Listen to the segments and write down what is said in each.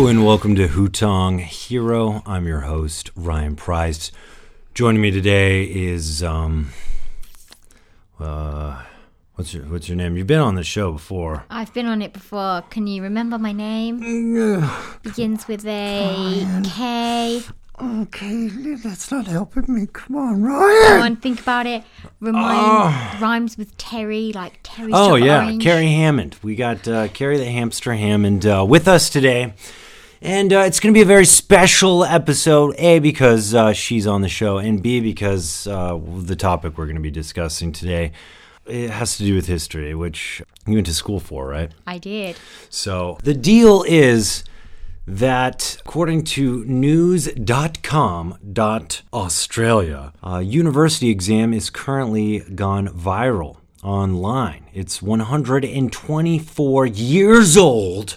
Hello and welcome to Hutong Hero. I'm your host Ryan Price. Joining me today is um uh what's your what's your name? You've been on the show before. I've been on it before. Can you remember my name? Begins with a K. Okay, that's not helping me. Come on, Ryan. Come on, think about it. Remind, Rhymes with Terry, like Terry. Oh yeah. Kerry Hammond. We got uh, Kerry the hamster Hammond uh, with us today. And uh, it's going to be a very special episode, A, because uh, she's on the show, and B, because uh, the topic we're going to be discussing today it has to do with history, which you went to school for, right? I did. So the deal is that according to news.com.australia, a university exam is currently gone viral online. It's 124 years old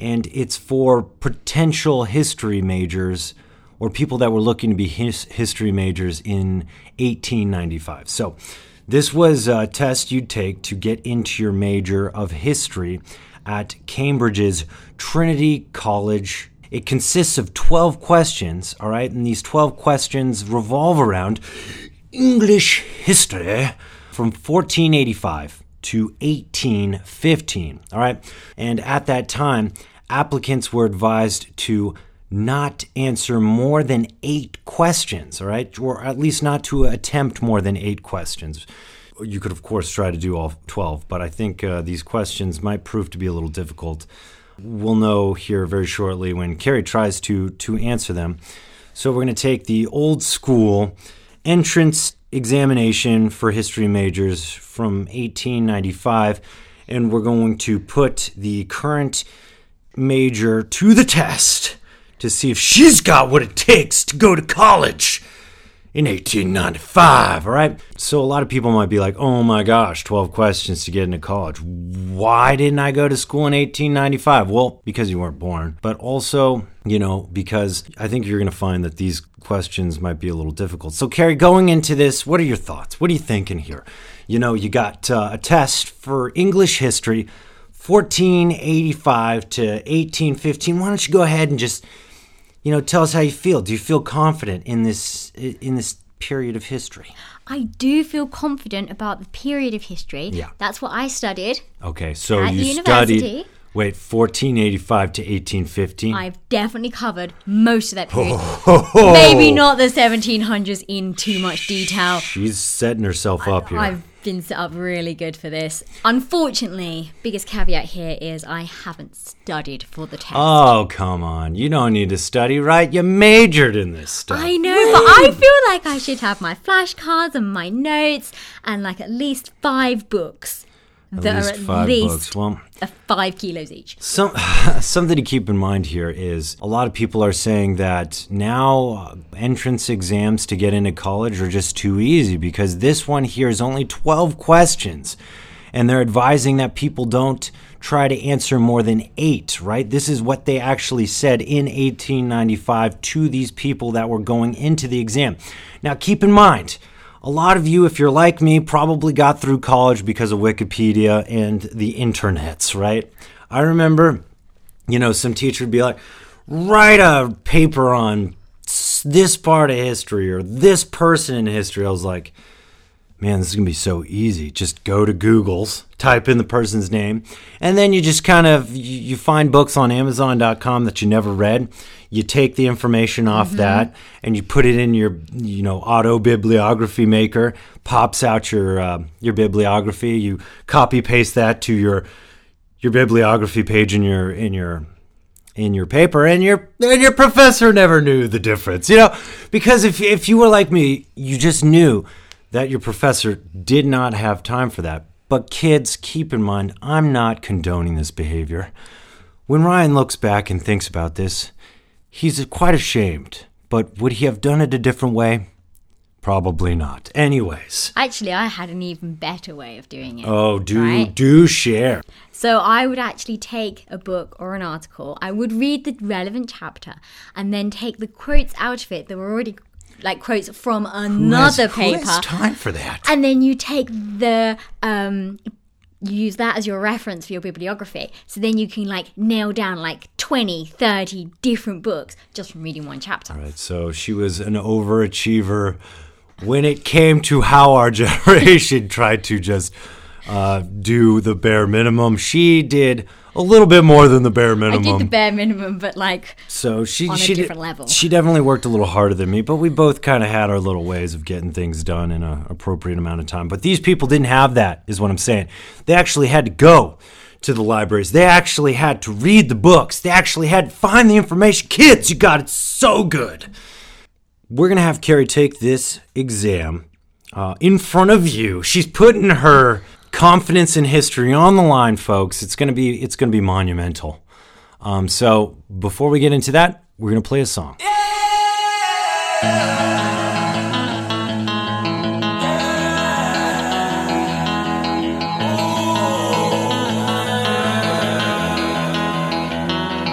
and it's for potential history majors or people that were looking to be his- history majors in 1895. So, this was a test you'd take to get into your major of history at Cambridge's Trinity College. It consists of 12 questions, all right? And these 12 questions revolve around English history from 1485 to 1815. All right. And at that time, applicants were advised to not answer more than eight questions. All right. Or at least not to attempt more than eight questions. You could, of course, try to do all 12, but I think uh, these questions might prove to be a little difficult. We'll know here very shortly when Kerry tries to, to answer them. So we're going to take the old school entrance examination for history majors from 1895, and we're going to put the current major to the test to see if she's got what it takes to go to college in 1895. All right. So a lot of people might be like, oh my gosh, 12 questions to get into college. Why didn't I go to school in 1895? Well, because you weren't born, but also, you know, because I think you're going to find that these questions might be a little difficult. So, Kerry, going into this, what are your thoughts? What are you thinking here? You know, you got uh, a test for English history. 1485 to 1815. Why don't you go ahead and just you know tell us how you feel do you feel confident in this in this period of history I do feel confident about the period of history. Yeah. That's what I studied. okay so At you university. studied wait 1485 to 1815 I've definitely covered most of that period. Oh. Maybe not the 1700s in too much detail. she's setting herself up here I've been set up really good for this. Unfortunately, biggest caveat here is I haven't studied for the test. oh come on you don't need to study right you majored in this stuff I know, but I feel like I should have my flashcards and my notes and like at least five books at that least are at five least books well five kilos each. Some something to keep in mind here is a lot of people are saying that now uh, entrance exams to get into college are just too easy because this one here is only 12 questions and they're advising that people don't try to answer more than 8, right? This is what they actually said in 1895 to these people that were going into the exam. Now keep in mind a lot of you, if you're like me, probably got through college because of Wikipedia and the internets, right? I remember, you know, some teacher would be like, write a paper on this part of history or this person in history. I was like, man, this is going to be so easy. Just go to Google's, type in the person's name, and then you just kind of you, find books on amazon.com that you never read. You take the information off that and you put it in your you know auto bibliography maker, pops out your uh, your bibliography, you copy paste that to your your bibliography page in your in your in your paper and your and your professor never knew the difference you know because if if you were like me you just knew that your professor did not have time for that. But kids keep in mind I'm not condoning this behavior. When Ryan looks back and thinks about this he's quite ashamed. But would he have done it a different way? Probably not. Anyways. Actually, I had an even better way of doing it. oh do Right. do share. So I would actually take a book or an article, I would read the relevant chapter, and then take the quotes out of it that were already like quotes from Who has- another who paper. has time for that? and then you take the um you use that as your reference for your bibliography. So then you can like nail down like 20, 30 different books just from reading one chapter. Right, so she was an overachiever when it came to how our generation tried to just uh, do the bare minimum. She did a little bit more than the bare minimum. I minimum. did the bare minimum, but like so she on a she did- different level. She definitely worked a little harder than me, but we both kind of had our little ways of getting things done in an appropriate amount of time. But these people didn't have that, is what I'm saying. They actually had to go to the libraries. They actually had to read the books. They actually had to find the information. Kids, you got it so good. We're gonna have Kerry take this exam uh, in front of you. She's putting her confidence in history on the line, folks. It's gonna be it's gonna be monumental. Um, so before we get into that, we're gonna play a song.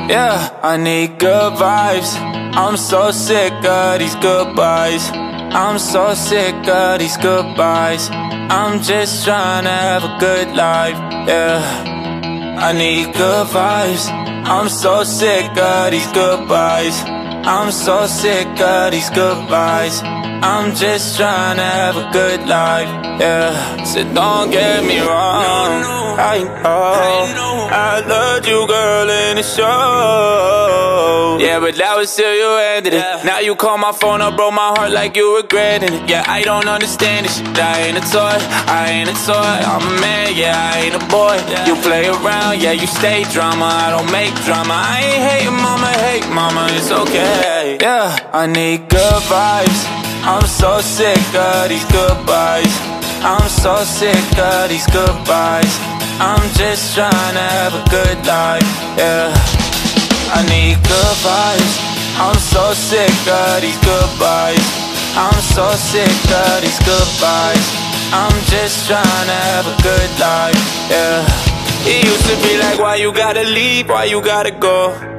Yeah, I need good vibes. I'm so sick of these goodbyes. I'm so sick of these goodbyes. I'm just trying to have a good life. Yeah, I need good vibes. I'm so sick of these goodbyes. I'm so sick of these goodbyes. I'm just trying to have a good life. Yeah, so don't get me wrong. I know I loved you, girl, in the show. Yeah, but that was still you ended it. Now you call my phone up, broke my heart like you regretting it. Yeah, I don't understand this shit. I ain't a toy, I ain't a toy. I'm a man, yeah, I ain't a boy. You play around, yeah, you stay drama. I don't make drama. I ain't hating, mama, hate mama, it's okay. Yeah, I need good vibes. I'm so sick of these goodbyes. I'm so sick of these goodbyes. I'm just trying to have a good life, yeah. I need good vibes. I'm so sick of these goodbyes. I'm so sick of these goodbyes. I'm just trying to have a good life, yeah. It used to be like, why you gotta leave? Why you gotta go?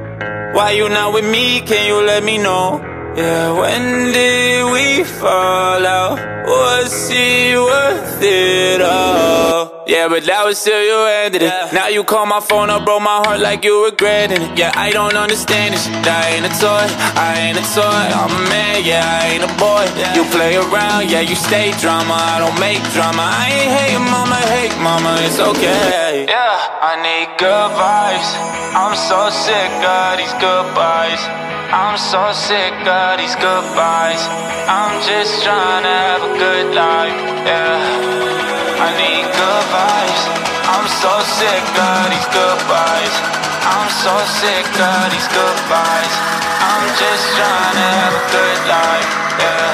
Why you not with me? Can you let me know? Yeah, when did we fall out? Was it worth it all? Yeah, but that was still you ended it. Now you call my phone up, broke my heart like you regretting it. Yeah, I don't understand this. I ain't a toy, I ain't a toy. I'm a man, yeah, I ain't a boy. You play around, yeah, you stay drama. I don't make drama. I ain't hating, mama, hate mama, it's okay. Yeah, I need good vibes. I'm so sick of these goodbyes. I'm so sick of these goodbyes. I'm just trying to have a good life, yeah. I need good vibes. I'm so sick of these goodbyes. I'm so sick of these goodbyes. I'm just trying to have a good life, yeah.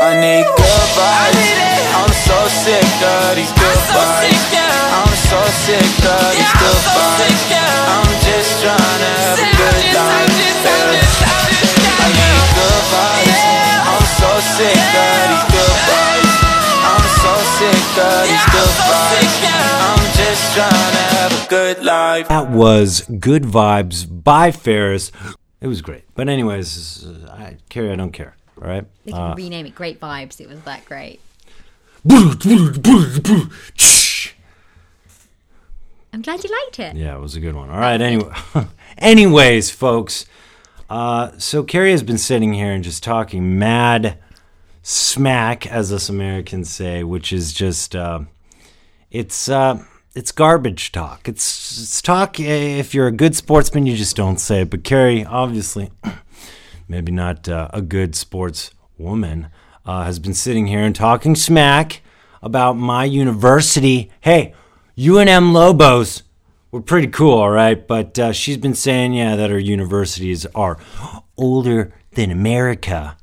I need good vibes. I'm so sick of these goodbyes. I'm so sick of these goodbyes. Life. That was Good Vibes by Ferris. It was great. But anyways, uh, I, Kerry, I don't care. All right. they can rename it Great Vibes. It was that great. I'm glad you liked it. Yeah, it was a good one. All right. Anyway, anyways, folks. Uh, so Kerry has been sitting here and just talking mad smack, as us Americans say, which is just uh, it's uh, it's garbage talk. It's it's talk. eh, If you're a good sportsman, you just don't say it. But Kerry, obviously, maybe not uh, a good sportswoman, uh, has been sitting here and talking smack about my university. Hey, UNM Lobos were pretty cool, all right, but uh, she's been saying, yeah, that our universities are older than America.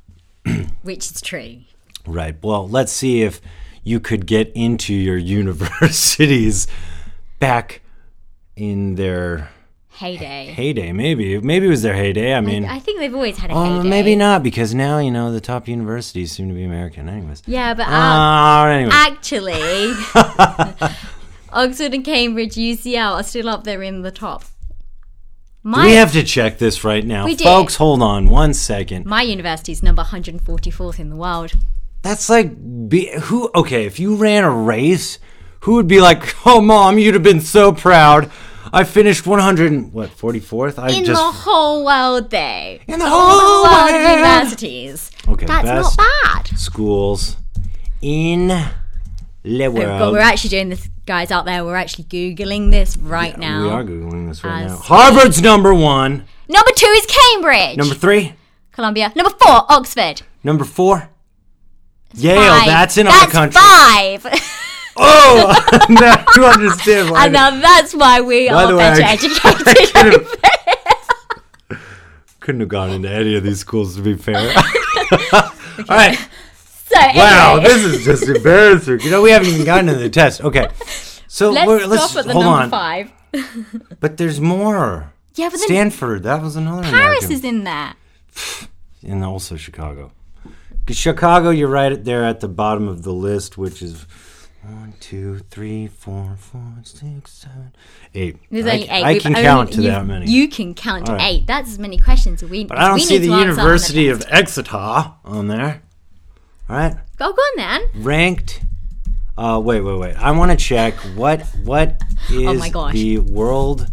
Which is true. Right. Well, let's see if you could get into your universities back in their Heyday. heyday. Maybe, maybe it was their heyday. I mean, I think they've always had a Oh, heyday. maybe not because now you know the top universities seem to be American, anyways. Yeah, but um, Ah, anyway. actually, Oxford and Cambridge, UCL are still up there in the top. My, we have to check this right now, folks. Hold on one second. my university's number 144th in the world. That's like be, who? Okay, if you ran a race, who would be like, "Oh, mom, you'd have been so proud. I finished 100 and what 44th. I In just the whole world, though. in the whole the world world. universities. Okay, That's not bad. schools in the Oh, world. God, we're actually doing this, guys out there. We're actually googling this right now. We are googling this right now. Harvard's number one. Number two is Cambridge. Number three. Columbia. Number four, Oxford. Number four. Yale. Five. That's in That's our country. Five. Oh, now you understand why. and now that's why we are better I- educated. Couldn't have gone into any of these schools to be fair. All right. so Wow, this is just embarrassing. You know, we haven't even gotten to the test. Okay. So let's, we're- let's stop at the hold number on. five. But there's more. Yeah, but Stanford, that was another Paris American. is in there. and also Chicago. Chicago, you're right there at the bottom of the list, which is one, two, three, four, four, six, seven, eight. There's I, only eight. I We've can only- count to that many. You can count to right. eight. That's as many questions as we. but I don't see the to answer on University of Exeter on there. All right, Go, go on then. ranked. Uh, wait, wait, wait. I want to check what what is Oh my gosh. the world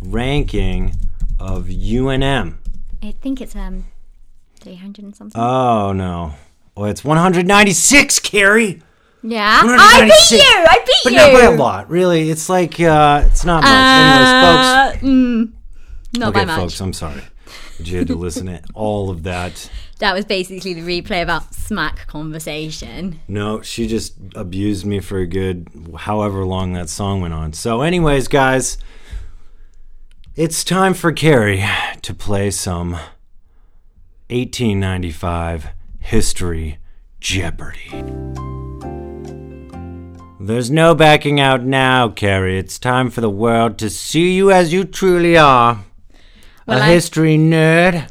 ranking of UNM. I think it's um, and something. Oh no. Well, it's 196, Kerry. yeah, I beat you. I beat But you. But not by a lot, really. It's like uh, it's not much. Anyways, folks. Uh, mm, not Okay, by much. folks. I'm sorry. You had to listen to all of that. That was basically the replay about smack conversation. No, she just abused me for a good however long that song went on. So, anyways, guys, it's time for Kerry to play some 1895 History Jeopardy. There's no backing out now, Kerry. It's time for the world to see you as you truly are. Well, a I- history nerd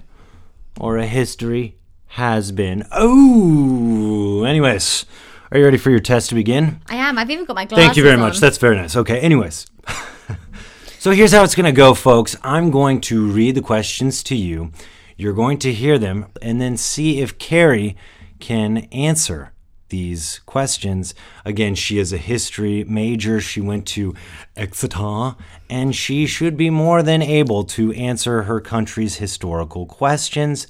or a history has been. Oh, anyways, are you ready for your test to begin? I am. I've even got my glasses Thank you very on. much. That's very nice. Okay, anyways. so here's how it's going to go, folks. I'm going to read the questions to you. You're going to hear them and then see if Kerry can answer these questions. Again, she is a history major. She went to Exeter, and she should be more than able to answer her country's historical questions.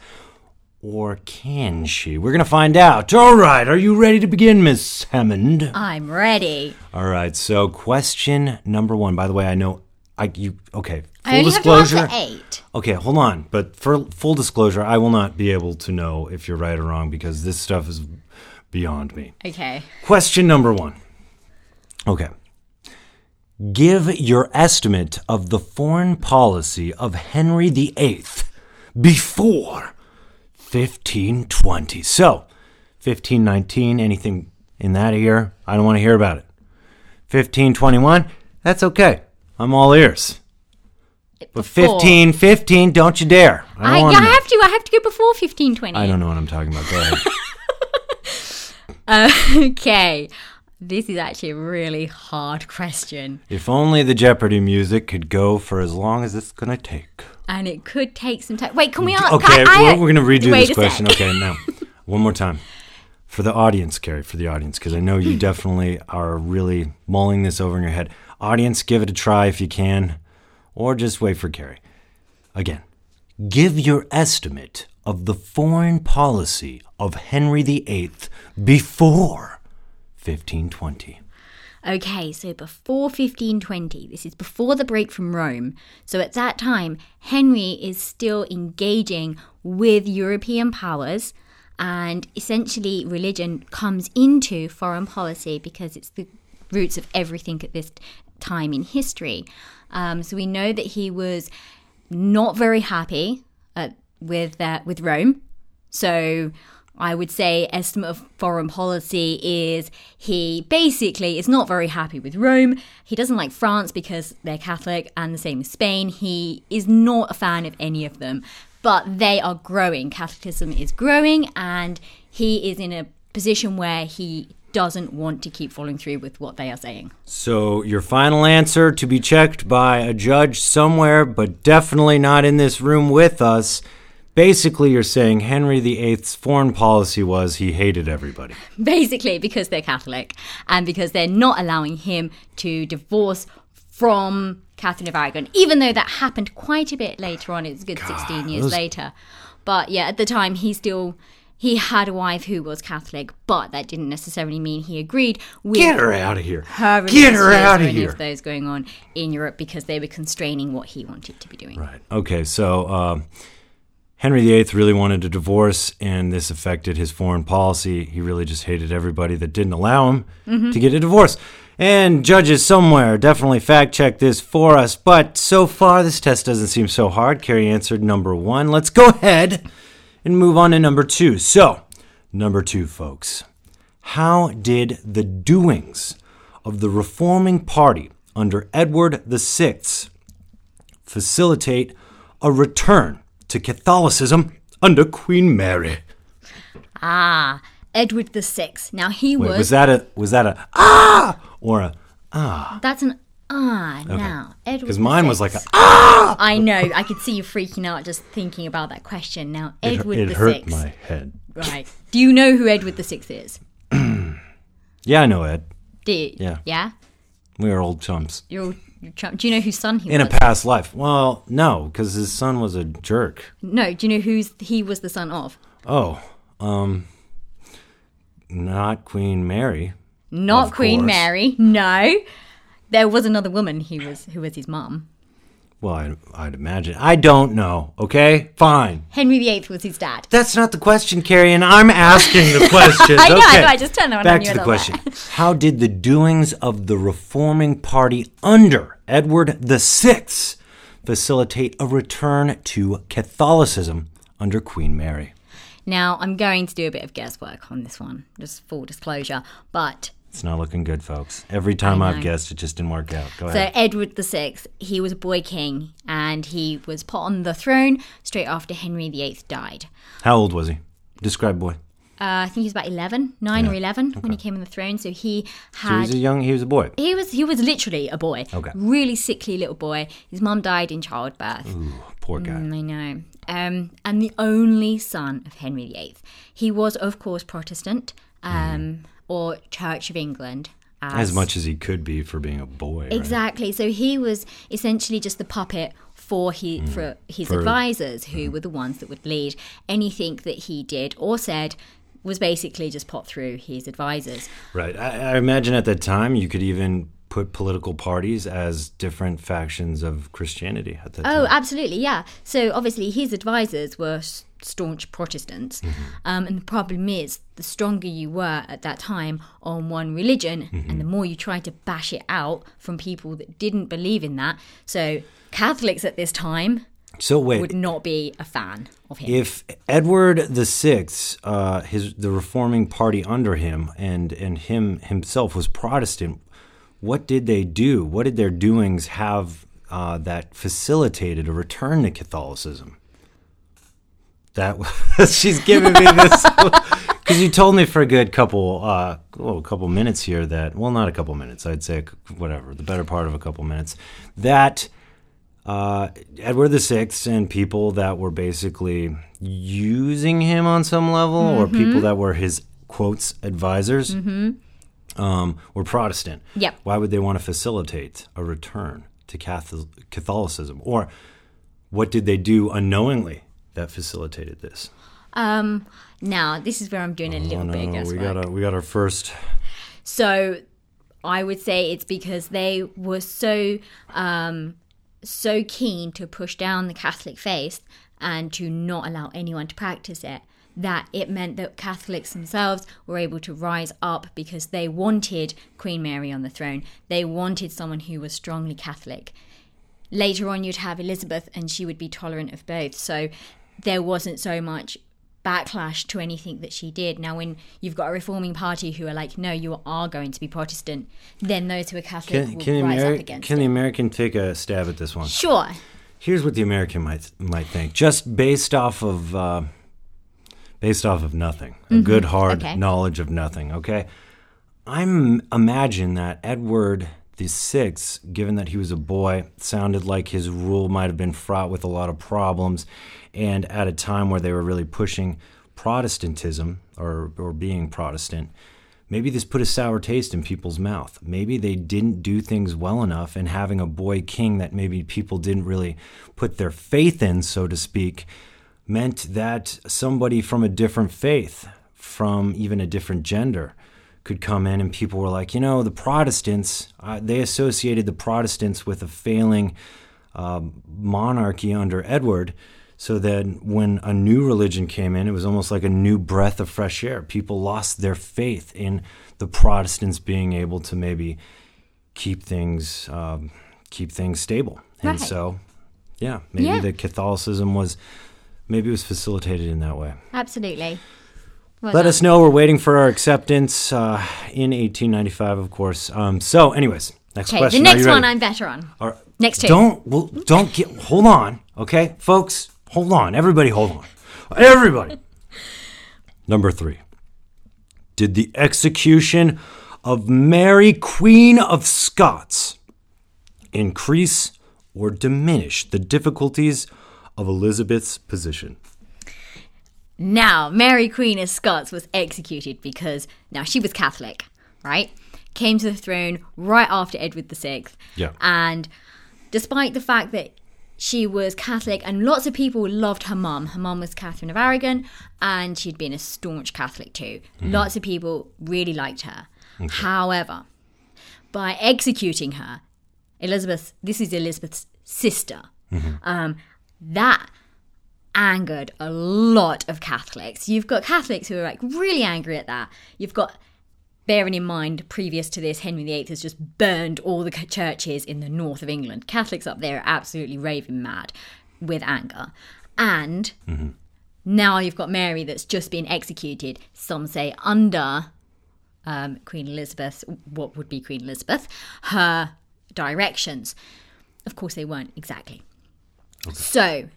Or can she? We're going to find out. All right, are you ready to begin, Miss Hammond? I'm ready. All right. So, question number one. By the way, I know I you okay. Full disclosure. eight. Okay, hold on. But for full disclosure, I will not be able to know if you're right or wrong because this stuff is beyond me. Okay. Question number one. Okay. Give your estimate of the foreign policy of Henry VIII before 1520. So, 1519, anything in that year, I don't want to hear about it. 1521, that's okay. I'm all ears. But Before. 1515, don't you dare. I, I, yeah, I have to. I have to go before 1520. I don't know what I'm talking about. Go ahead. Okay. This is actually a really hard question. If only the Jeopardy music could go for as long as it's gonna take. And it could take some time. Wait, can we ask? Okay, I, we're, we're gonna redo this question. sec. Okay, now one more time for the audience, Kerry, for the audience, because I know you definitely are really mulling this over in your head. Audience, give it a try if you can, or just wait for Kerry. Again, give your estimate of the foreign policy of Henry VIII before 1520. Okay, so before 1520, this is before the break from Rome. So at that time, Henry is still engaging with European powers, and essentially, religion comes into foreign policy because it's the roots of everything at this time in history. Um, so we know that he was not very happy uh, with uh, with Rome. So I would say estimate of foreign policy is he basically is not very happy with Rome. He doesn't like France because they're Catholic and the same as Spain. He is not a fan of any of them, but they are growing. Catholicism is growing and he is in a position where he doesn't want to keep following through with what they are saying. So, your final answer to be checked by a judge somewhere, but definitely not in this room with us basically, you're saying Henry VIII's foreign policy was he hated everybody. basically because they're Catholic and because they're not allowing him to divorce from Catherine of Aragon, even though that happened quite a bit later on. It's a good 16 years those- later. But yeah, at the time, he still. He had a wife who was Catholic, but that didn't necessarily mean he agreed with Get her out of here. her Get her out of here. of those going on in Europe because they were constraining what he wanted to be doing. Right. Okay. So uh, Henry VIII really wanted a divorce, and this affected his foreign policy. He really just hated everybody that didn't allow him to get a divorce. And judges somewhere definitely fact check this for us. But so far, this test doesn't seem so hard. Kerry answered number one. Let's go ahead and move on to number two. So, number two, folks. How did the doings of the reforming party under Edward VI facilitate a return to Catholicism under Queen Mary. Ah, Edward the Sixth. Now he Wait, was, was that a was that a ah or a ah? that's an ah now Edward because mine was like a ah. I know. I could see you freaking out just thinking about that question. Now, It, Edward it the hurt Sixth. my head. Right. Do you know who Edward the Sixth is? Yeah, I know Ed. Do you? Yeah. Yeah. We are old chums You're, you're Do you know whose son he was? in a past life. Well, no, because his son was a jerk. no. Do you know who's he was the son of? Oh, um, not Queen Mary. Not Queen course. Mary. No. There was another woman who was who was his mom. Well, I, I'd imagine. I don't know. Okay, fine. Henry VIII was his dad. That's not the question, Kerry, and I'm asking the questions. I know, I know, I just turned around Back on to the question. How did the doings of the reforming party under Edward VI facilitate a return to Catholicism under Queen Mary? Now I'm going to do a bit of guesswork on this one, just full disclosure. But It's not looking good, folks. Every time I've guessed, it just didn't work out. Go So ahead. Edward VI, he was a boy king, and he was put on the throne straight after Henry VIII died. How old was he? Describe boy. Uh, I think he was about 11, 9 or 11 when he came on the throne. So he So he had was a young. He was a boy. he was he was literally a boy. Okay. Really sickly little boy. His mum died in childbirth. Ooh, poor guy. Mm, I know. Um, and the only son of Henry VIII. He was, of course, Protestant um, or Church of England. As much as he could be for being a boy. right? Exactly. So he was essentially just the puppet for he for his Mm. For- advisors, who were the ones that would lead anything that he did or said was basically just put through his advisors. Right. I, I imagine at that time you could even put political parties as different factions of Christianity at that Oh, time. absolutely, yeah. So obviously, his advisors were staunch Protestants, um, and the problem is, the stronger you were at that time on one religion, and the more you tried to bash it out from people that didn't believe in that. So Catholics at this time So wait, would not be a fan of him. if Edward the Sixth, uh, his the reforming party under him, and and him himself was Protestant, what did they do? What did their doings have uh, that facilitated a return to Catholicism? That was- she's giving me this because you told me for a good couple, uh, well, a couple minutes here that well, not a couple minutes, I'd say whatever, the better part of a couple minutes, that uh, Edward VI and people that were basically using him on some level, or people that were his quotes advisors, um, were Protestant. Yep. Why would they want to facilitate a return to Catholic- Catholicism, or what did they do unknowingly that facilitated this? Um, now, this is where I'm doing a little Oh no, bit of we got our, we got our first. So I would say it's because they were so um, so keen to push down the Catholic faith and to not allow anyone to practice it that it meant that Catholics themselves were able to rise up because they wanted Queen Mary on the throne. They wanted someone who was strongly Catholic. Later on, you'd have Elizabeth, and she would be tolerant of both. So there wasn't so much backlash to anything that she did. Now, when you've got a reforming party who are like, no, you are going to be Protestant, then those who are Catholic Can, will can, the, rise up against can it. the American take a stab at this one? Sure. Here's what the American might might think, just based off of uh, based off of nothing, a good hard Mm-hmm. Okay. knowledge of nothing. Okay, I'm imagine that Edward the sixth, given that he was a boy, sounded like his rule might have been fraught with a lot of problems, and at a time where they were really pushing Protestantism or or being Protestant. Maybe this put a sour taste in people's mouth. Maybe they didn't do things well enough, and having a boy king that maybe people didn't really put their faith in, so to speak, meant that somebody from a different faith, from even a different gender, could come in, and people were like, you know, the Protestants, uh, they associated the Protestants with a failing um, monarchy under Edward. So that when a new religion came in, it was almost like a new breath of fresh air. People lost their faith in the Protestants being able to maybe keep things um, keep things stable. And Right. so, yeah, maybe Yeah. the Catholicism was maybe it was facilitated in that way. Absolutely. Let us know. We're waiting for our acceptance uh, in 1895, of course. Um, so, anyways, next Okay, question. the next one? I'm better on. Right. Next two. Don't well, don't get. Hold on, okay, folks. Hold on, everybody. Hold on, everybody. Number three. Did the execution of Mary, Queen of Scots, increase or diminish the difficulties of Elizabeth's position? Now, Mary Queen of Scots was executed because now she was Catholic, right? Came to the throne right after Edward VI. Yeah. And despite the fact that she was Catholic and lots of people loved her mum, her mum was Catherine of Aragon and she'd been a staunch Catholic too. Lots of people really liked her. However, by executing her, Elizabeth, this is Elizabeth's sister, um, that angered a lot of Catholics. You've got Catholics who are like really angry at that. You've got, bearing in mind, previous to this, Henry VIII has just burned all the churches in the north of England. Catholics up there are absolutely raving mad with anger. And now you've got Mary that's just been executed, some say under um, Queen Elizabeth, what would be Queen Elizabeth, her directions. Of course, they weren't exactly. So,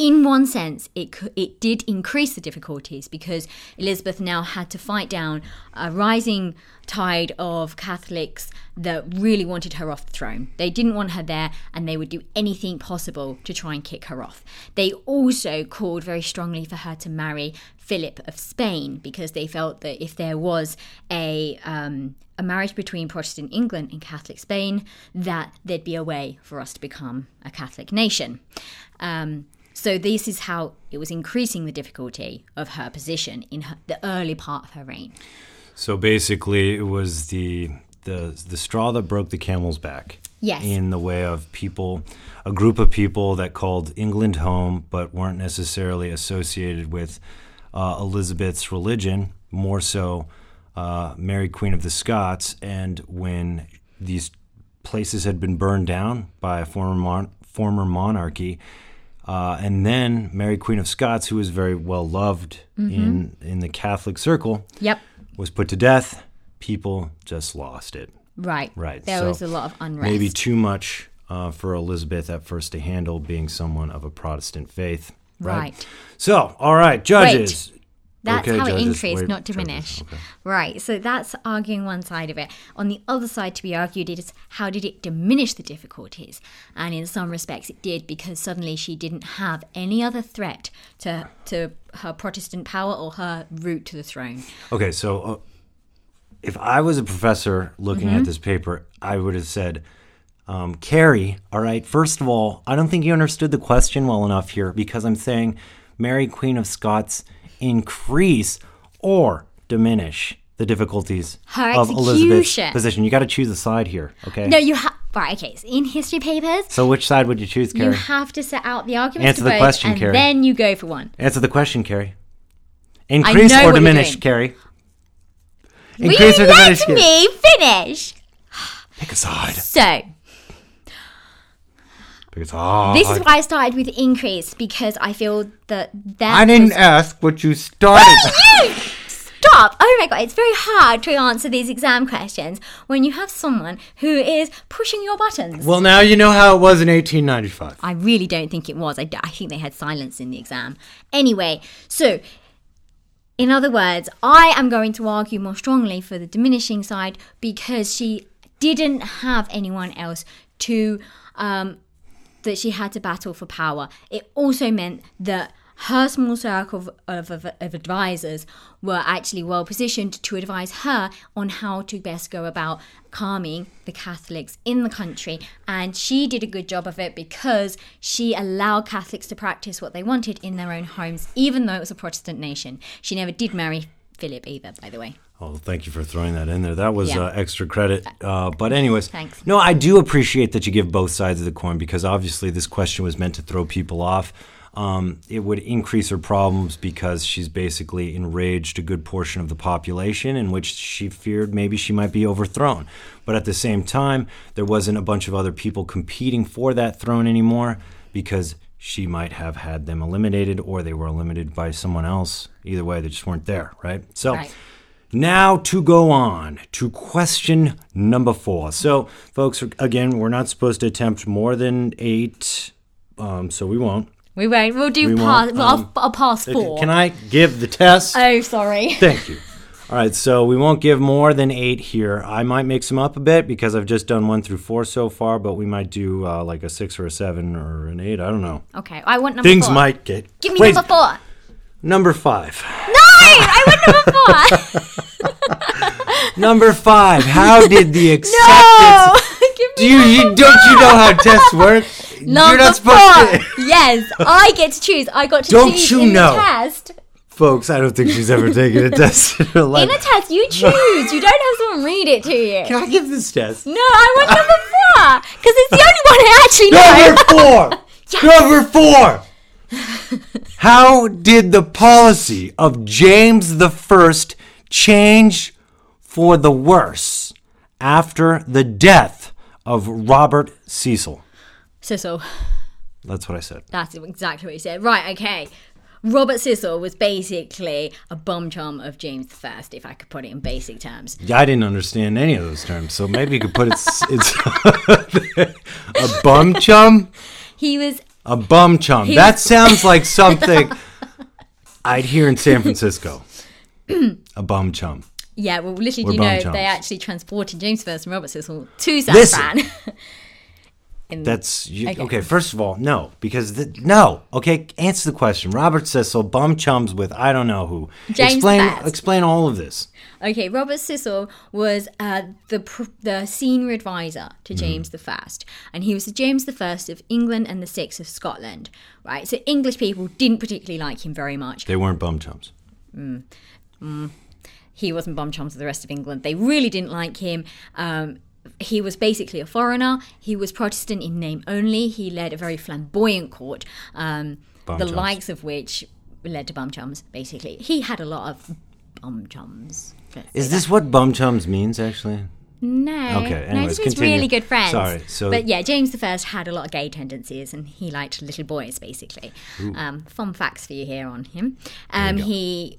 in one sense, it it did increase the difficulties because Elizabeth now had to fight down a rising tide of Catholics that really wanted her off the throne. They didn't want her there, and they would do anything possible to try and kick her off. They also called very strongly for her to marry Philip of Spain because they felt that if there was a um, a marriage between Protestant England and Catholic Spain, that there'd be a way for us to become a Catholic nation. Um, so this is how it was increasing the difficulty of her position in her, the early part of her reign. So basically, it was the the the straw that broke the camel's back. Yes. In the way of people, a group of people that called England home, but weren't necessarily associated with uh, Elizabeth's religion. More so, uh, Mary Queen of the Scots. And when these places had been burned down by a former mon- former monarchy. Uh, and then Mary Queen of Scots, who was very well loved in in the Catholic circle, Yep. was put to death. People just lost it. Right. Right. There so was a lot of unrest. Maybe too much uh, for Elizabeth at first to handle, being someone of a Protestant faith. Right. Right. So, all right, judges. That's Okay, how it increased, not judges. diminished. Okay. Right. So that's arguing one side of it. On the other side, to be argued, is how did it diminish the difficulties? And in some respects, it did because suddenly she didn't have any other threat to to her Protestant power or her route to the throne. Okay, so uh, if I was a professor looking Mm-hmm. at this paper, I would have said, um, Kerry, all right, first of all, I don't think you understood the question well enough here because I'm saying Mary, Queen of Scots, increase or diminish the difficulties Her of Elizabeth's execution. position. You got to choose a side here, okay? No, you have right. Okay, so in history papers, so which side would you choose, Kerry? you have to set out the arguments Answer to the both, question, and Kerry. then you go for one. Answer the question, Kerry. Increase know or what you're diminish, doing. Kerry? Will Increase you or diminish? let Kerry? me finish? Pick a side. So Pick a side. this is why I started with increase because I feel that that I didn't was- ask what you started. you stop! Oh my god, it's very hard to answer these exam questions when you have someone who is pushing your buttons. Well, now you know how it was in 1895. I really don't think it was. I, d- I think they had silence in the exam. Anyway, so in other words, I am going to argue more strongly for the diminishing side because she didn't have anyone else to um, that she had to battle for power. It also meant that her small circle of, of, of, advisors were actually well positioned to advise her on how to best go about calming the Catholics in the country. And she did a good job of it because she allowed Catholics to practice what they wanted in their own homes, even though it was a Protestant nation. She never did marry Philip either, by the way. Oh, thank you for throwing that in there. That was Yeah. uh, extra credit. Uh, but, anyways, Thanks. no, I do appreciate that you give both sides of the coin because obviously this question was meant to throw people off. Um, it would increase her problems because she's basically enraged a good portion of the population, in which she feared maybe she might be overthrown. But at the same time, there wasn't a bunch of other people competing for that throne anymore because she might have had them eliminated or they were eliminated by someone else. Either way, they just weren't there, right? So. Right. Now to go on to question number four. So, folks, again, we're not supposed to attempt more than eight, um, so we won't. We won't. We'll do We pass. well, um, I'll, I'll pass four. Can I give the test? Oh, sorry. Thank you. All right, so we won't give more than eight here. I might mix them up a bit because I've just done one through four so far, but we might do uh, like a six or a seven or an eight. I don't know. Okay, I want number Things four. might get. Give me crazy. number four. Number five. No, I want number four. Number five. How did the acceptance? no. Do you, you don't you know how tests work? Number You're not supposed four. to. yes, I get to choose. I got to Don't choose you in know? the test. Folks, I don't think she's ever taken a test in her life. In a test, you choose. you don't have someone read it to you. Can I give this test? No, I want number four because it's the only one I actually know. Number four. Number four. How did the policy of James the First change for the worse after the death of Robert Cecil? Cecil, That's what I said. that's exactly what you said. Right, okay. Robert Cecil was basically a bum chum of James I, if I could put it in basic terms. Yeah, I didn't understand any of those terms, so maybe you could put it. It's a bum chum. He was A bum chum. He that was- sounds like something I'd hear in San Francisco. a bum chum. Yeah, well, little do you know, chums. they actually transported James I and Robert Cecil to San Listen. Fran. In- That's you, Okay. okay. First of all, no, because the, no. Okay, answer the question. Robert Cecil bum chums with I don't know who. James explain Bass. explain all of this. Okay, Robert Cecil was uh, the the senior advisor to James the First, and he was the James the First of England and the Sixth of Scotland. Right, so English people didn't particularly like him very much. They weren't bum chums. He wasn't bum chums with the rest of England. They really didn't like him. Um, he was basically a foreigner. He was Protestant in name only. He led a very flamboyant court, um, the chums. likes of which led to bum chums. Basically, he had a lot of bum chums. Is that. this what bum chums means actually? No. Okay, no, anyways, just means continue. really good friends. Sorry, so- but yeah, James the First had a lot of gay tendencies, and he liked little boys, basically. Um, fun facts for you here on him. Um, he,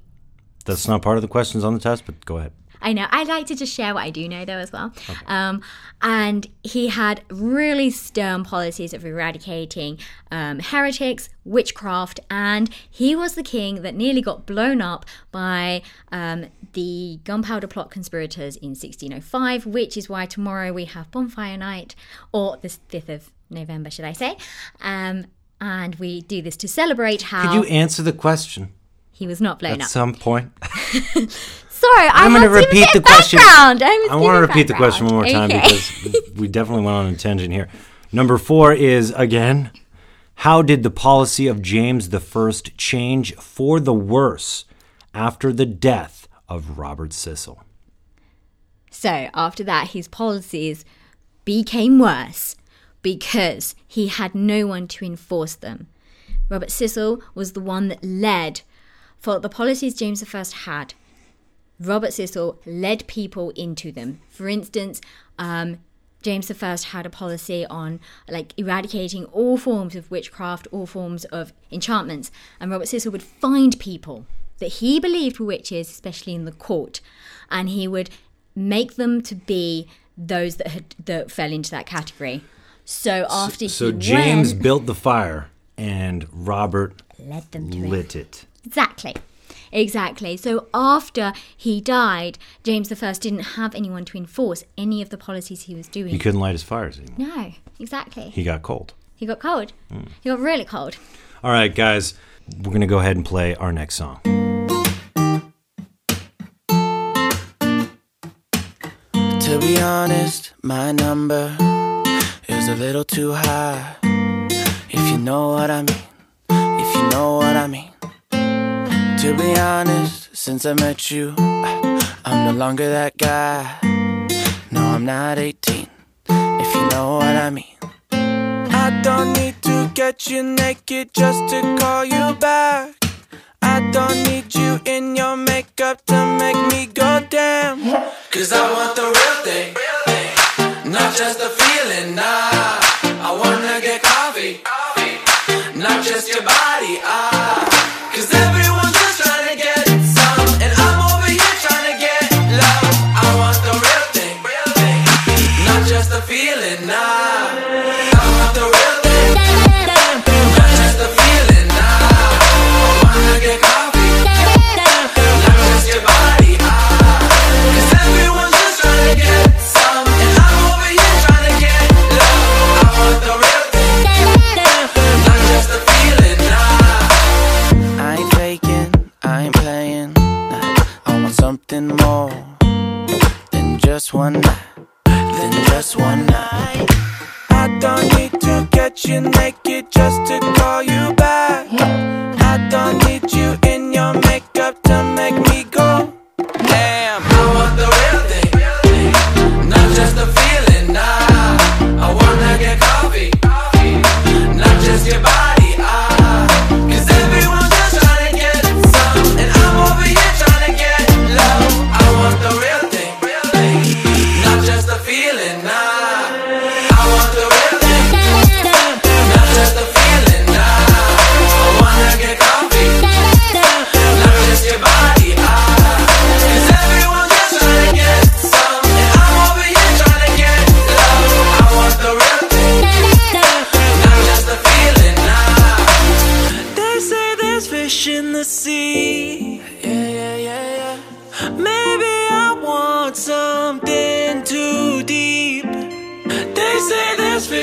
That's not part of the questions on the test, but go ahead. I know, I like to just share what I do know though as well. Um, and he had really stern policies of eradicating um, heretics, witchcraft, and he was the king that nearly got blown up by um, the gunpowder plot conspirators in 1605, which is why tomorrow we have bonfire night, or the 5th of November, should I say. Um, and we do this to celebrate how Could you answer the question he was not blown at up. At some point? Sorry, I'm going gonna repeat the question. Background. I, I want to repeat the question one more time Okay. because we definitely went on a tangent here. Number four is again, how did the policy of James the First change for the worse after the death of Robert Cecil? So after that, his policies became worse because he had no one to enforce them. Robert Cecil was the one that led for the policies James I had. Robert Cecil led people into them. For instance, um, James I had a policy on like eradicating all forms of witchcraft, all forms of enchantments, and Robert Cecil would find people that he believed were witches, especially in the court, and he would make them to be those that had that fell into that category. So after he So he James went, built the fire and Robert led them to it. lit it. Exactly. Exactly. So after he died, James I didn't have anyone to enforce any of the policies he was doing. He couldn't light his fires anymore. no, exactly. He got cold. He got cold. Hmm. He got really cold. All right, guys, we're going to go ahead and play our next song. To be honest, my number is a little too high. If you know what I mean, if you know what I mean. To be honest, since I met you, I'm no longer that guy. No, I'm not 18, if you know what I mean. I don't need to get you naked just to call you back. I don't need you in your makeup to make me go damn. Cause I want the real thing, not just the feeling.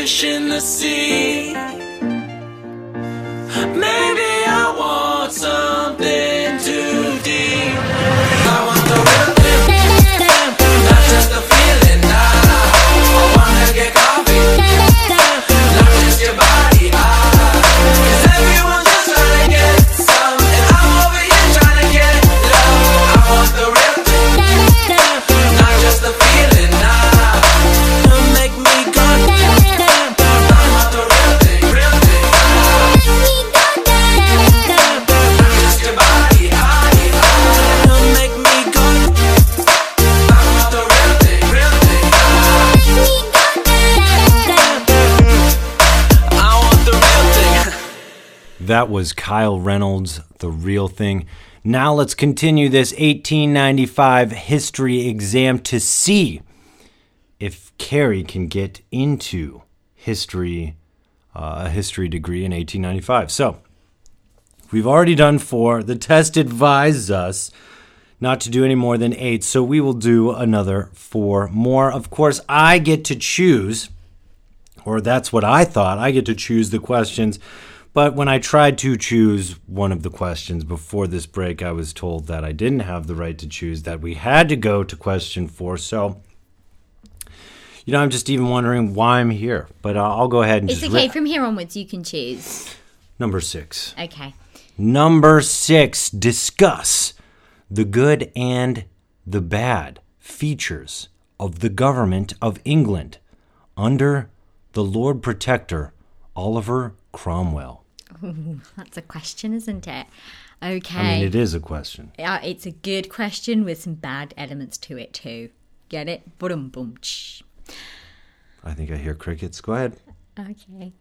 Fish in the sea. That was Kyle Reynolds, The Real Thing. Now let's continue this 1895 history exam to see if Kerry can get into history, uh, a history degree in 1895. So, we've already done four. The test advised us not to do any more than eight, so we will do another four more. Of course, I get to choose or that's what I thought. I get to choose the questions. But when I tried to choose one of the questions before this break, I was told that I didn't have the right to choose, that we had to go to question four. So, you know, I'm just even wondering why I'm here. But I'll go ahead and It's okay. ri- From here onwards, you can choose. number six. Okay. Number six, discuss the good and the bad features of the government of England under the Lord Protector, Oliver Cromwell. That's a question, isn't it? Okay. I mean, it is a question. Yeah, it's a good question with some bad elements to it too. Get it? Boom, boom. I think I hear crickets. Go ahead. Okay.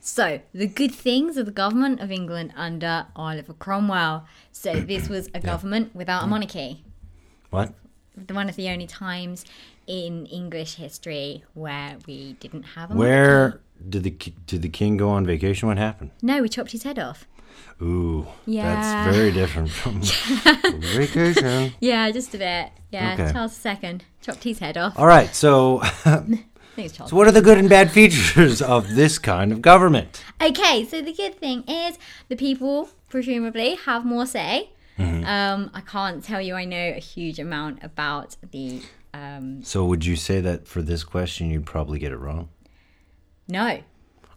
So, the good things of the government of England under Oliver Cromwell. So, this was a government without a monarchy. What? one of the only times in English history where we didn't have a. Where did the did the king go on vacation? What happened? No, we chopped his head off. Ooh, Yeah. that's very different from vacation. Yeah, just a bit. Yeah, Okay. Charles II chopped his head off. All right, so so what are the good and bad features of this kind of government? Okay, so the good thing is the people presumably have more say. Mm-hmm. Um, I can't tell you I know a huge amount about the. Um, So would you say that for this question you'd probably get it wrong? no,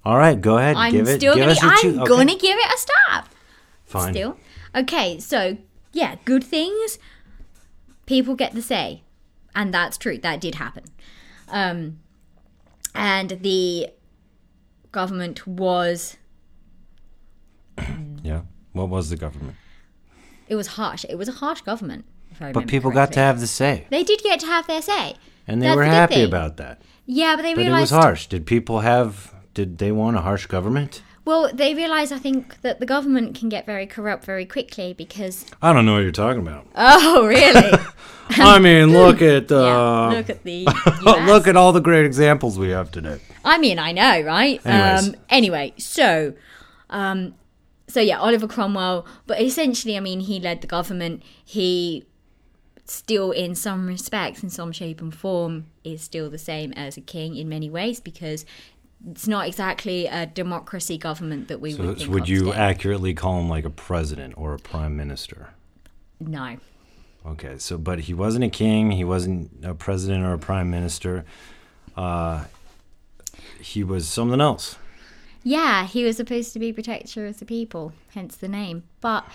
All right, go ahead. I'm give it. still give gonna. I'm okay, gonna give it a stab. Fine. Still, okay. So yeah, good things. People get the say, and that's true. That did happen. Um, and the government was Yeah. What was the government? it was harsh. It was a harsh government. But people got to have the say, They did get to have their say. and they That's were the happy thing. about that. Yeah, but they But it was harsh. Did people have? Did they want a harsh government? Well, they realized, I think, that the government can get very corrupt very quickly because. I don't know what you're talking about. Oh, really? I mean, look at yeah. uh, Look at the. Look at all the great examples we have today. I mean, I know, right? Anyways. Um, anyway, so, um, so yeah, Oliver Cromwell. But essentially, I mean, he led the government. He still, in some respects, in some shape and form, is still the same as a king in many ways because it's not exactly a democracy government that we So, would so would you today. accurately call him like a president or a prime minister? No. Okay, so but he wasn't a king. He wasn't a president or a prime minister. Uh, he was something else. Yeah, he was supposed to be protector of the people, hence the name. But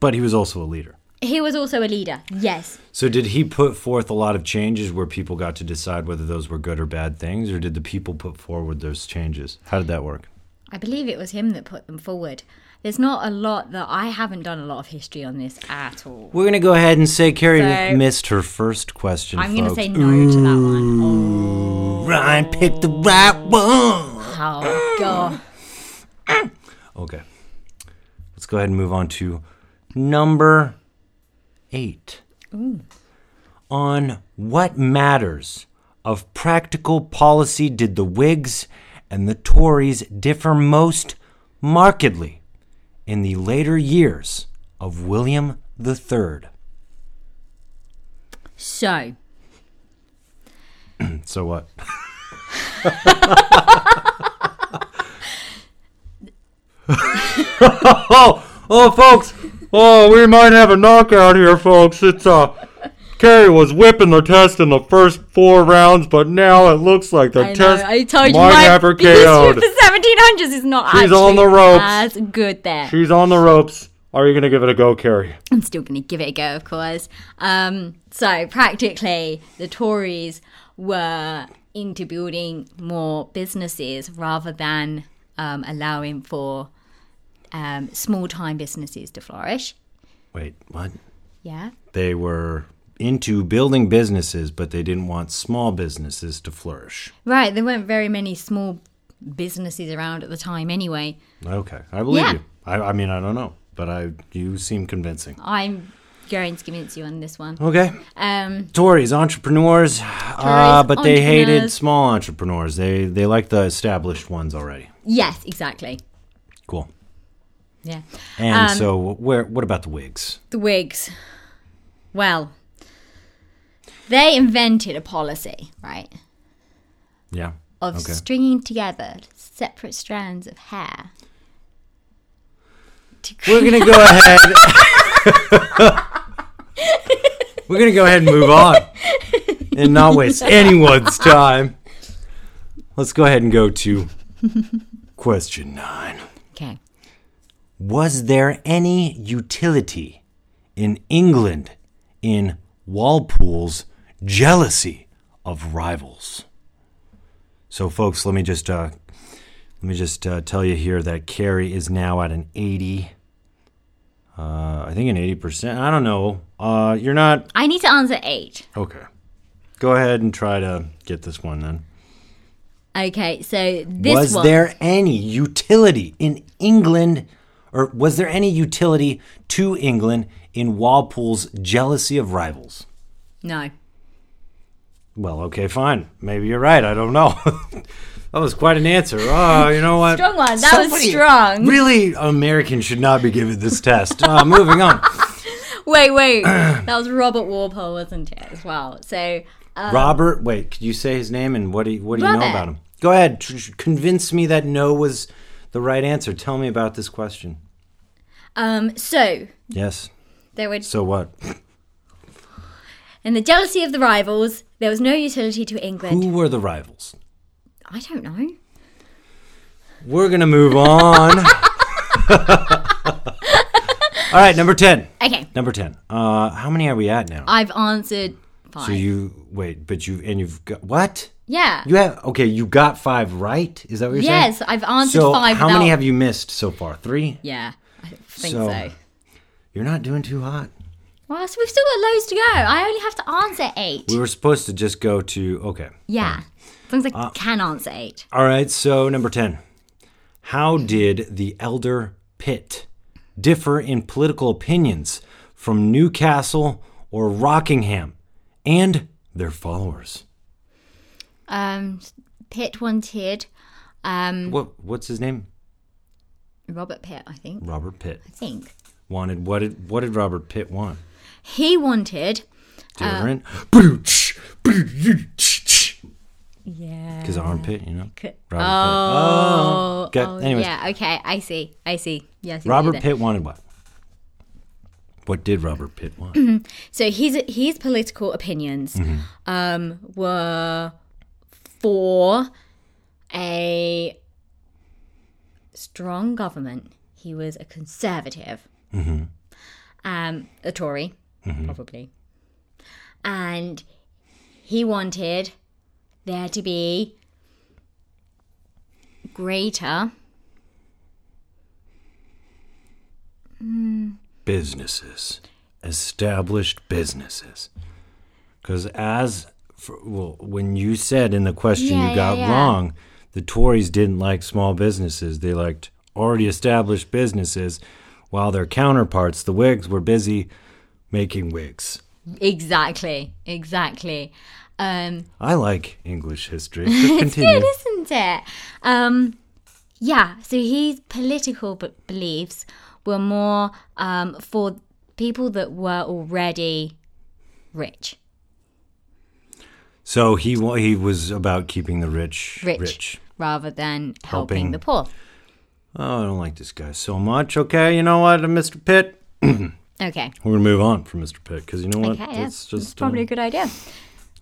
But he was also a leader. He was also a leader. Yes. So did he put forth a lot of changes where people got to decide whether those were good or bad things, or did the people put forward those changes? How did that work? I believe it was him that put them forward. There's not a lot that I haven't done a lot of history on this at all. We're gonna go ahead and say Kerry So- missed her first question. I'm going to say no to that one. Oh, Ryan picked the right one. oh God. Okay. Let's go ahead and move on to number eight. On what matters of practical policy did the Whigs and the Tories differ most markedly in the later years of William III? So, So what? oh, oh, folks! Oh, we might have a knockout here, folks. It's uh, Kerry was whipping the test in the first four rounds, but now it looks like the I know, test I told might my have her KO'd. the 1700s is not She's on the ropes. as good there. She's on the ropes. Are you gonna give it a go, Kerry? I'm still going to give it a go, of course. Um, so, practically, the Tories were into building more businesses rather than um, allowing for um, small time businesses to flourish. Wait, what? Yeah. They were into building businesses, but they didn't want small businesses to flourish. Right. There weren't very many small businesses around at the time anyway. Okay, I believe Yeah. you. I, I mean, I don't know, but I you seem convincing. I'm going to convince you on this one. Okay, Um, Tories, entrepreneurs, uh, but they hated small entrepreneurs. They they like the established ones already. yes, exactly. Cool. Yeah. And Um, so, where? What about the Whigs? The Whigs. Well, they invented a policy, right, Yeah. of Okay. stringing together separate strands of hair. To We're gonna go ahead. We're gonna go ahead and move on, and not waste anyone's time. Let's go ahead and go to question nine. Was there any utility in England in Walpole's jealousy of rivals? So, folks, let me just uh, let me just uh, tell you here that Kerry is now at an eighty. Uh, I think an eighty percent. I don't know. Uh, you're not I need to answer eight. okay. Go ahead and try to get this one then. Okay, so this was one. there any utility in England, or was there any utility to England in Walpole's jealousy of rivals? No. Well, okay, fine. Maybe you're right. I don't know. that was quite an answer. Oh, you know what? Strong one. That was strong. Really, Americans should not be given this test. Uh, moving on. Wait, wait. that was Robert Walpole, wasn't it, as well? So, uh, Robert, wait, could you say his name and what do you, what do you know about him? Go ahead. Tr- convince me that no was the right answer. Tell me about this question. Um, so Yes. there were So what? in the jealousy of the rivals. There was no utility to England. Who were the rivals? I don't know. We're going to move on. All right, number 10. Okay, Number 10. Uh, how many are we at now? I've answered five. So you wait, but you and you've got what? yeah. You have okay. You got five right. Is that what you're yes, saying? Yes, I've answered So five. how many have you missed so far? Three. Yeah, think So- so. You're not doing too hot. Well, so we've still got loads to go. I only have to answer eight. We were supposed to just go to okay. yeah, as like Uh, can answer eight. All right. So number ten. How did the elder Pitt differ in political opinions from Newcastle or Rockingham and their followers? Um, Pitt wanted um What What's his name? Robert Pitt, I think. Robert Pitt I think wanted what did what did Robert Pitt want? he wanted. Different. Yeah. Because armpit, you know. Robert Oh, Pitt. oh, Okay, anyways. yeah. Okay, I see. I see. Yes. you Robert. Pitt wanted what? What did Robert Pitt want? So his his political opinions Mm-hmm. um, were for a strong government. He was a conservative, Mm-hmm. um, a Tory, probably, and he wanted there to be greater. businesses, established businesses. Because as for, well, when you said in the question Yeah, you got yeah, yeah. wrong, the Tories didn't like small businesses; they liked already established businesses, while their counterparts, the Whigs, were busy making wigs. Exactly, exactly. Um, I like English history. It's good, isn't it? Um, yeah. So his political b- beliefs were more um, for people that were already rich. So he he was about keeping the rich Rich. Rather than helping, Helping. the poor. Oh, I don't like this guy so much. Okay, you know what, Mr. Pitt? Okay. We're gonna move on from Mr. Pitt because you know what? Okay. Yeah. That's That's just probably uh, a good idea.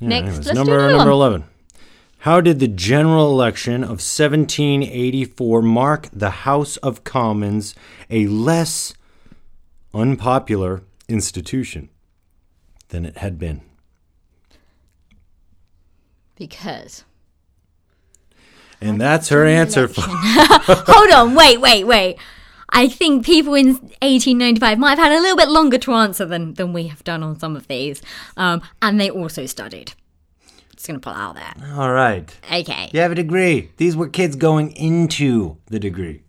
yeah, Next, anyways. let's number another number one. eleven. How did the general election of 1784 mark the House of Commons a less unpopular institution than it had been? Because. And that's her answer. For, Hold on. Wait. Wait. Wait. I think people in 1895 might have had a little bit longer to answer than, than we have done on some of these. Um, and they also studied. Just going to put that out there. all right. Okay. You have a degree. These were kids going into the degree.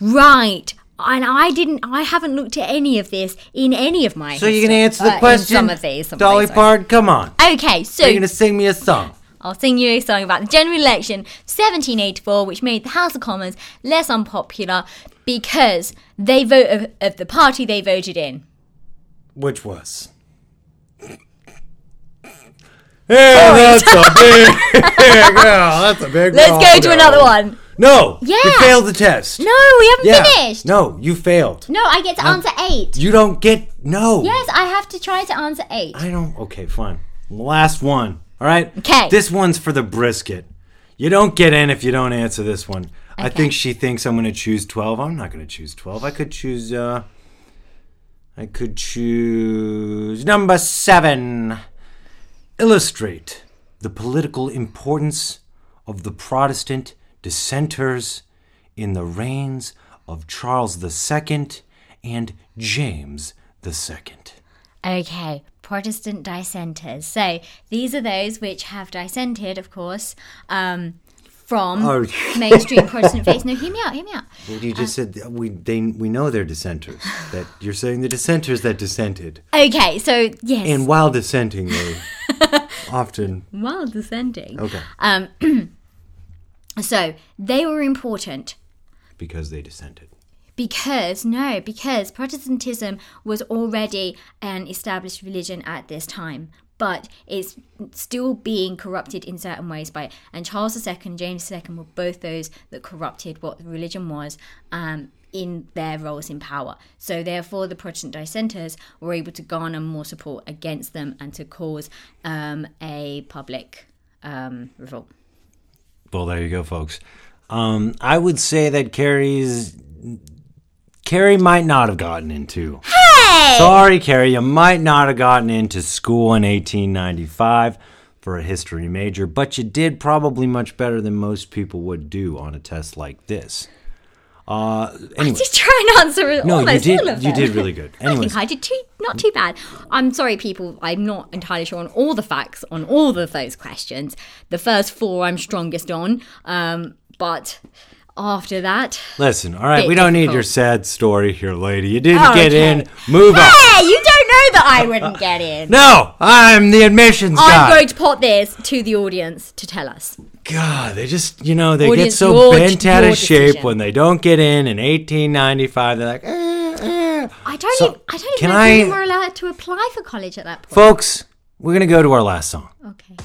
Right. And I didn't, I haven't looked at any of this in any of my. So you're gonna answer the uh, question, Some of these. Some Dolly Parton? Come on. Okay, so You're gonna sing me a song. I'll sing you a song about the general election 1784, which made the House of Commons less unpopular because they vote of, of the party they voted in. Which was? Hey, that's a big girl. That's a big Let's go to another one. No, Yeah. you failed the test. No, we haven't yeah. finished. No, you failed. No, I get to answer eight. You don't get no. Yes, I have to try to answer eight. I don't. Okay, fine. Last one. All right. Okay. This one's for the brisket. You don't get in if you don't answer this one. I think she thinks I'm going to choose 12. I'm not going to choose 12. I could choose. uh I could choose number seven. Illustrate the political importance of the Protestant dissenters in the reigns of Charles II and James II. Okay, Protestant dissenters. So these are those which have dissented, of course, um, from Oh. mainstream Protestant faith. No, hear me out. Hear me out. Well, you just said we they we know they're dissenters. That you're saying the dissenters that dissented, Okay, so yes, and while dissenting, they often while dissenting. okay Um, so they were important because they dissented. Because no, because Protestantism was already an established religion at this time. But it's still being corrupted in certain ways by and Charles II and James II were both those that corrupted what religion was um, in their roles in power. So therefore, the Protestant dissenters were able to garner more support against them and to cause um, a public um, revolt. Well, there you go, folks. Um, I would say that Kerry's Kerry might not have gotten into. Hey! Sorry, Kerry, you might not have gotten into school in 1895 for a history major, but you did probably much better than most people would do on a test like this. Uh, anyway, I Just try and answer no, you did. You did really good. I think I did too, not too bad. I'm sorry, people. I'm not entirely sure on all the facts on all of those questions. The first four I'm strongest on, um, but after that, listen. All right, we don't need your sad story here, lady. You didn't Oh, get okay. in. Move on. hey, you don't know that I wouldn't get in. No, I'm the admissions guy. I'm going to put this to the audience to tell us. God, they just, you know, they Audience, get so your- bent out of shape decision. when they don't get in in 1895. They're like, eh, eh. I don't. So, even, I don't even know I- if women were allowed to apply for college at that point. Folks, we're going to go to our last song. okay.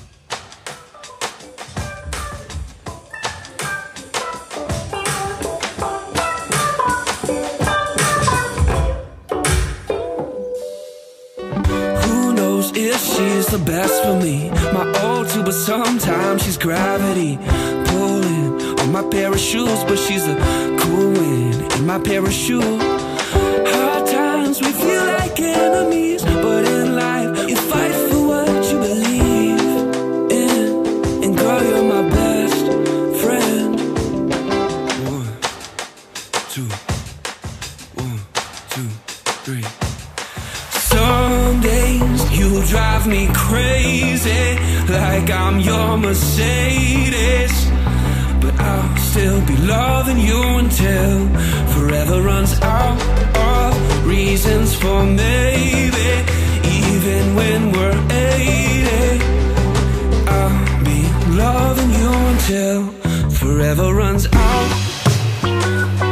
The best for me? My all-to, but sometimes she's gravity pulling on my pair of shoes, but she's a cool wind in my pair of shoes. Hard times we feel like enemies, but in life you fight drive me crazy, like I'm your Mercedes. But I'll still be loving you until forever runs out of reasons for maybe. Even when we're 80, I'll be loving you until forever runs out.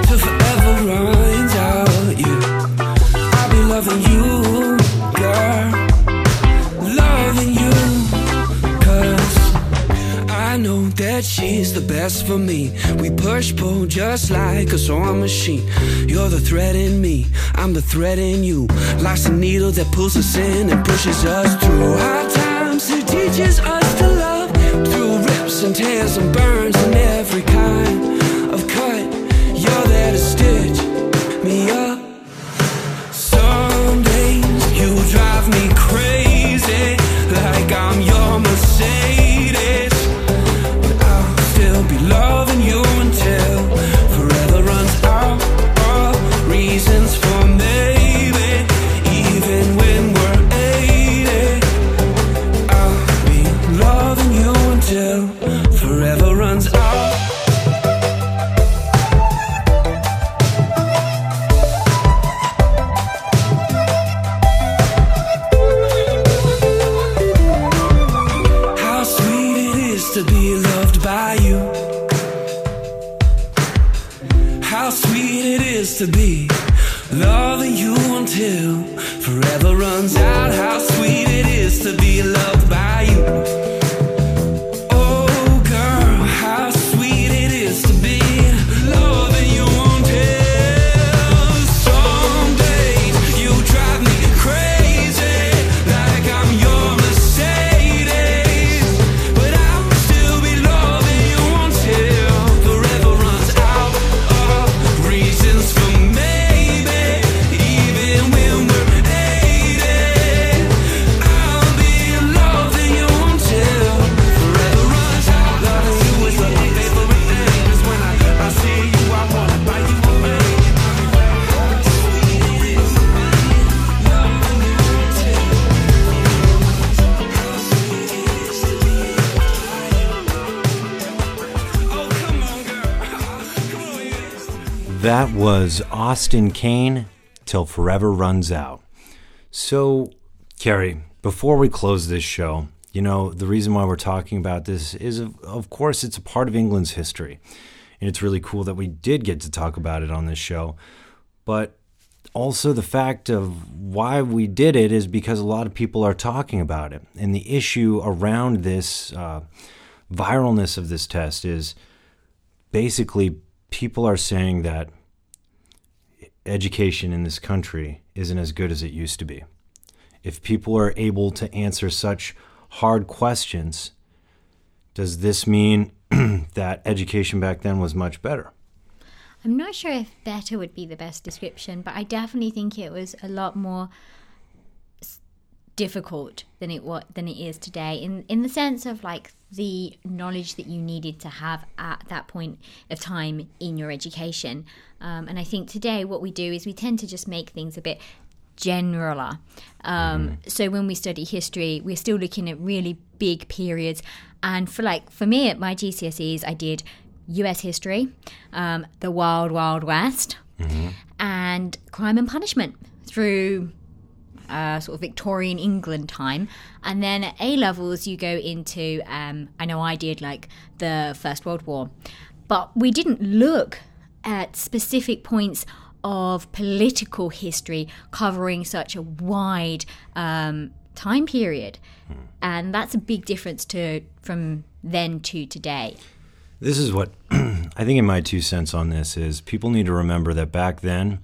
Till forever runs out, yeah. I'll be loving you, that she's the best for me. We push pull just like a sewing machine. You're the thread in me, I'm the thread in you. Life's a needle that pulls us in and pushes us through hard times. It teaches us to love through rips and tears and burns and every kind That was Austin Kane, Till Forever Runs Out. So, Kerry, before we close this show, you know, the reason why we're talking about this is, of, course, it's a part of England's history. And it's really cool that we did get to talk about it on this show. But also, the fact of why we did it is because a lot of people are talking about it. And the issue around this uh, viralness of this test is basically people are saying that education in this country isn't as good as it used to be. If people are able to answer such hard questions, does this mean that education back then was much better? I'm not sure if better would be the best description, but I definitely think it was a lot more difficult than it what than it is today in in the sense of like the knowledge that you needed to have at that point of time in your education. Um, and I think today what we do is we tend to just make things a bit generaler. Um, so when we study history we're still looking at really big periods. And for like for me at my GCSEs I did US history um, the wild wild west and crime and punishment through uh, sort of Victorian England time. And then at A levels, you go into, um, I know I did like the First World War, but we didn't look at specific points of political history covering such a wide um, time period. And that's a big difference to from then to today. This is what I think in my two cents on this is people need to remember that back then,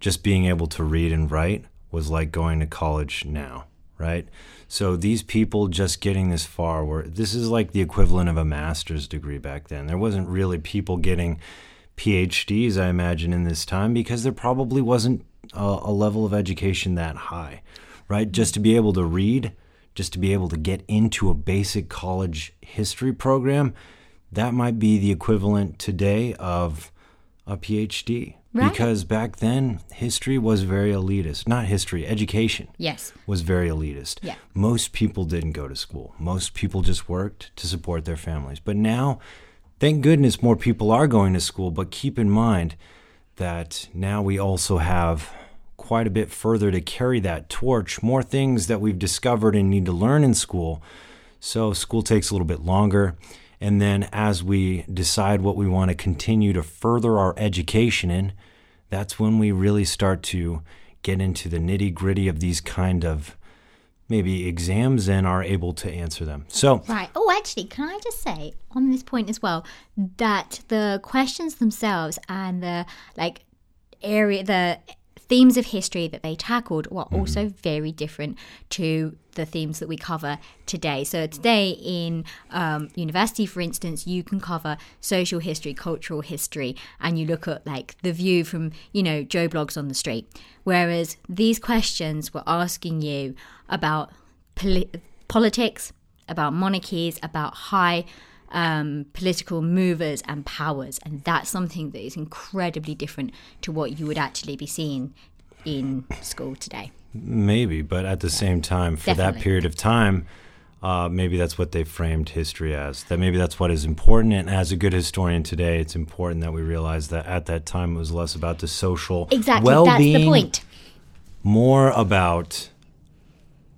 just being able to read and write was like going to college now, right? So these people just getting this far were this is like the equivalent of a master's degree back then. There wasn't really people getting PhDs, I imagine, in this time because there probably wasn't a, a level of education that high, right? Just to be able to read, just to be able to get into a basic college history program, that might be the equivalent today of a PhD. Right. Because back then, history was very elitist. Not history, education Yes. was very elitist. Yeah. Most people didn't go to school. Most people just worked to support their families. But now, thank goodness more people are going to school. But keep in mind that now we also have quite a bit further to carry that torch, more things that we've discovered and need to learn in school. So school takes a little bit longer. And then as we decide what we want to continue to further our education in, that's when we really start to get into the nitty gritty of these kind of maybe exams and are able to answer them. So, Right. Oh, actually, can I just say on this point as well that the questions themselves and the like area, the themes of history that they tackled were also very different to the themes that we cover today. So today in um, university, for instance, you can cover social history, cultural history, and you look at like the view from you know Joe Bloggs on the street. Whereas these questions were asking you about poli- politics, about monarchies, about high um, political movers and powers, and that's something that is incredibly different to what you would actually be seeing in school today. maybe, but at the same time, for that period of time, uh, maybe that's what they framed history as. That maybe that's what is important. And as a good historian today, it's important that we realize that at that time it was less about the social Exactly, well-being, that's the point. more about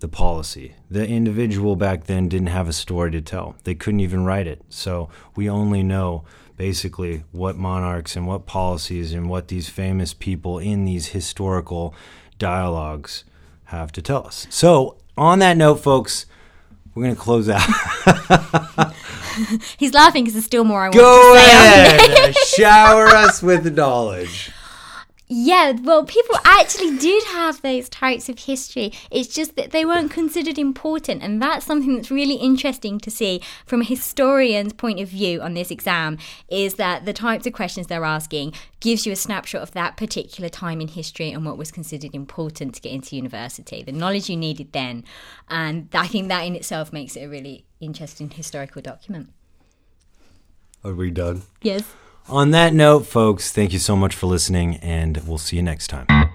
the policy. The individual back then didn't have a story to tell. They couldn't even write it. So we only know basically what monarchs and what policies and what these famous people in these historical dialogues have to tell us. So, on that note, folks, we're going to close out. He's laughing because there's still more I want Go to say. ahead. Shower us with knowledge. Yeah, well, people actually did have those types of history. It's just that they weren't considered important, and that's something that's really interesting to see from a historian's point of view on this exam. Is that the types of questions they're asking gives you a snapshot of that particular time in history and what was considered important to get into university, the knowledge you needed then, and I think that in itself makes it a really interesting historical document. Are we done? Yes. On that note, folks, thank you so much for listening, and we'll see you next time.